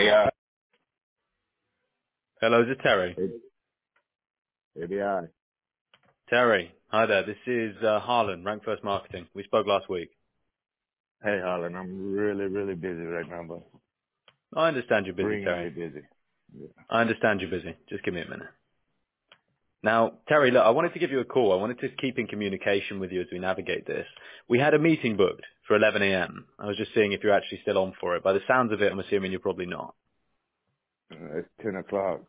ABI. Hello, is it Terry? ABI. Terry, hi there. This is uh, Harlan, Rank First Marketing. We spoke last week. Hey, Harlan. I'm really, really busy right now, but I understand you're busy, extremely Terry. busy. Yeah. I understand you're busy. Just give me a minute. Now, Terry, look, I wanted to give you a call. I wanted to keep in communication with you as we navigate this. We had a meeting booked for 11 a.m. I was just seeing if you're actually still on for it. By the sounds of it, I'm assuming you're probably not. Uh, it's 10 o'clock.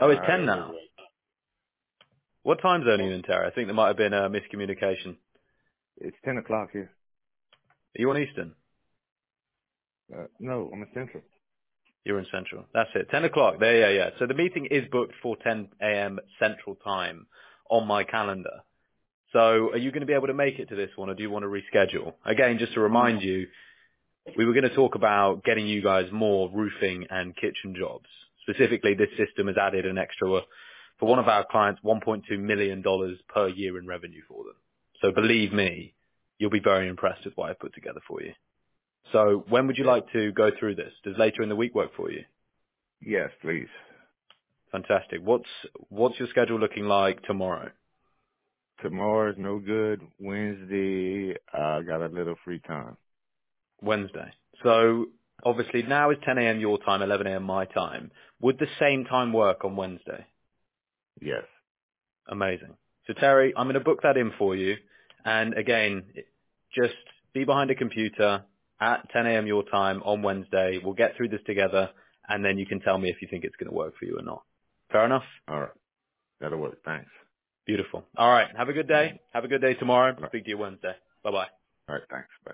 Oh, it's 10 now. What time zone are you in, Terry? I think there might have been a miscommunication. It's 10 o'clock here. Are you on Eastern? Uh, no, I'm in Central. You're in Central. That's it. 10 o'clock. There, yeah, yeah. So the meeting is booked for 10 a.m. Central Time on my calendar. So are you going to be able to make it to this one or do you want to reschedule? Again, just to remind you, we were going to talk about getting you guys more roofing and kitchen jobs. Specifically, this system has added an extra, for one of our clients, $1.2 million per year in revenue for them. So believe me, you'll be very impressed with what I put together for you. So when would you like to go through this? Does later in the week work for you? Yes, please. Fantastic. What's what's your schedule looking like tomorrow? Tomorrow's no good. Wednesday, I got a little free time. Wednesday. So obviously now is 10 a.m. your time, 11 a.m. my time. Would the same time work on Wednesday? Yes. Amazing. So Terry, I'm going to book that in for you. And again, just be behind a computer at 10 a.m. your time on Wednesday. We'll get through this together and then you can tell me if you think it's going to work for you or not. Fair enough? All right. That'll work. Thanks. Beautiful. All right. Have a good day. Mm-hmm. Have a good day tomorrow. Right. Speak to you Wednesday. Bye bye. All right. Thanks. Bye.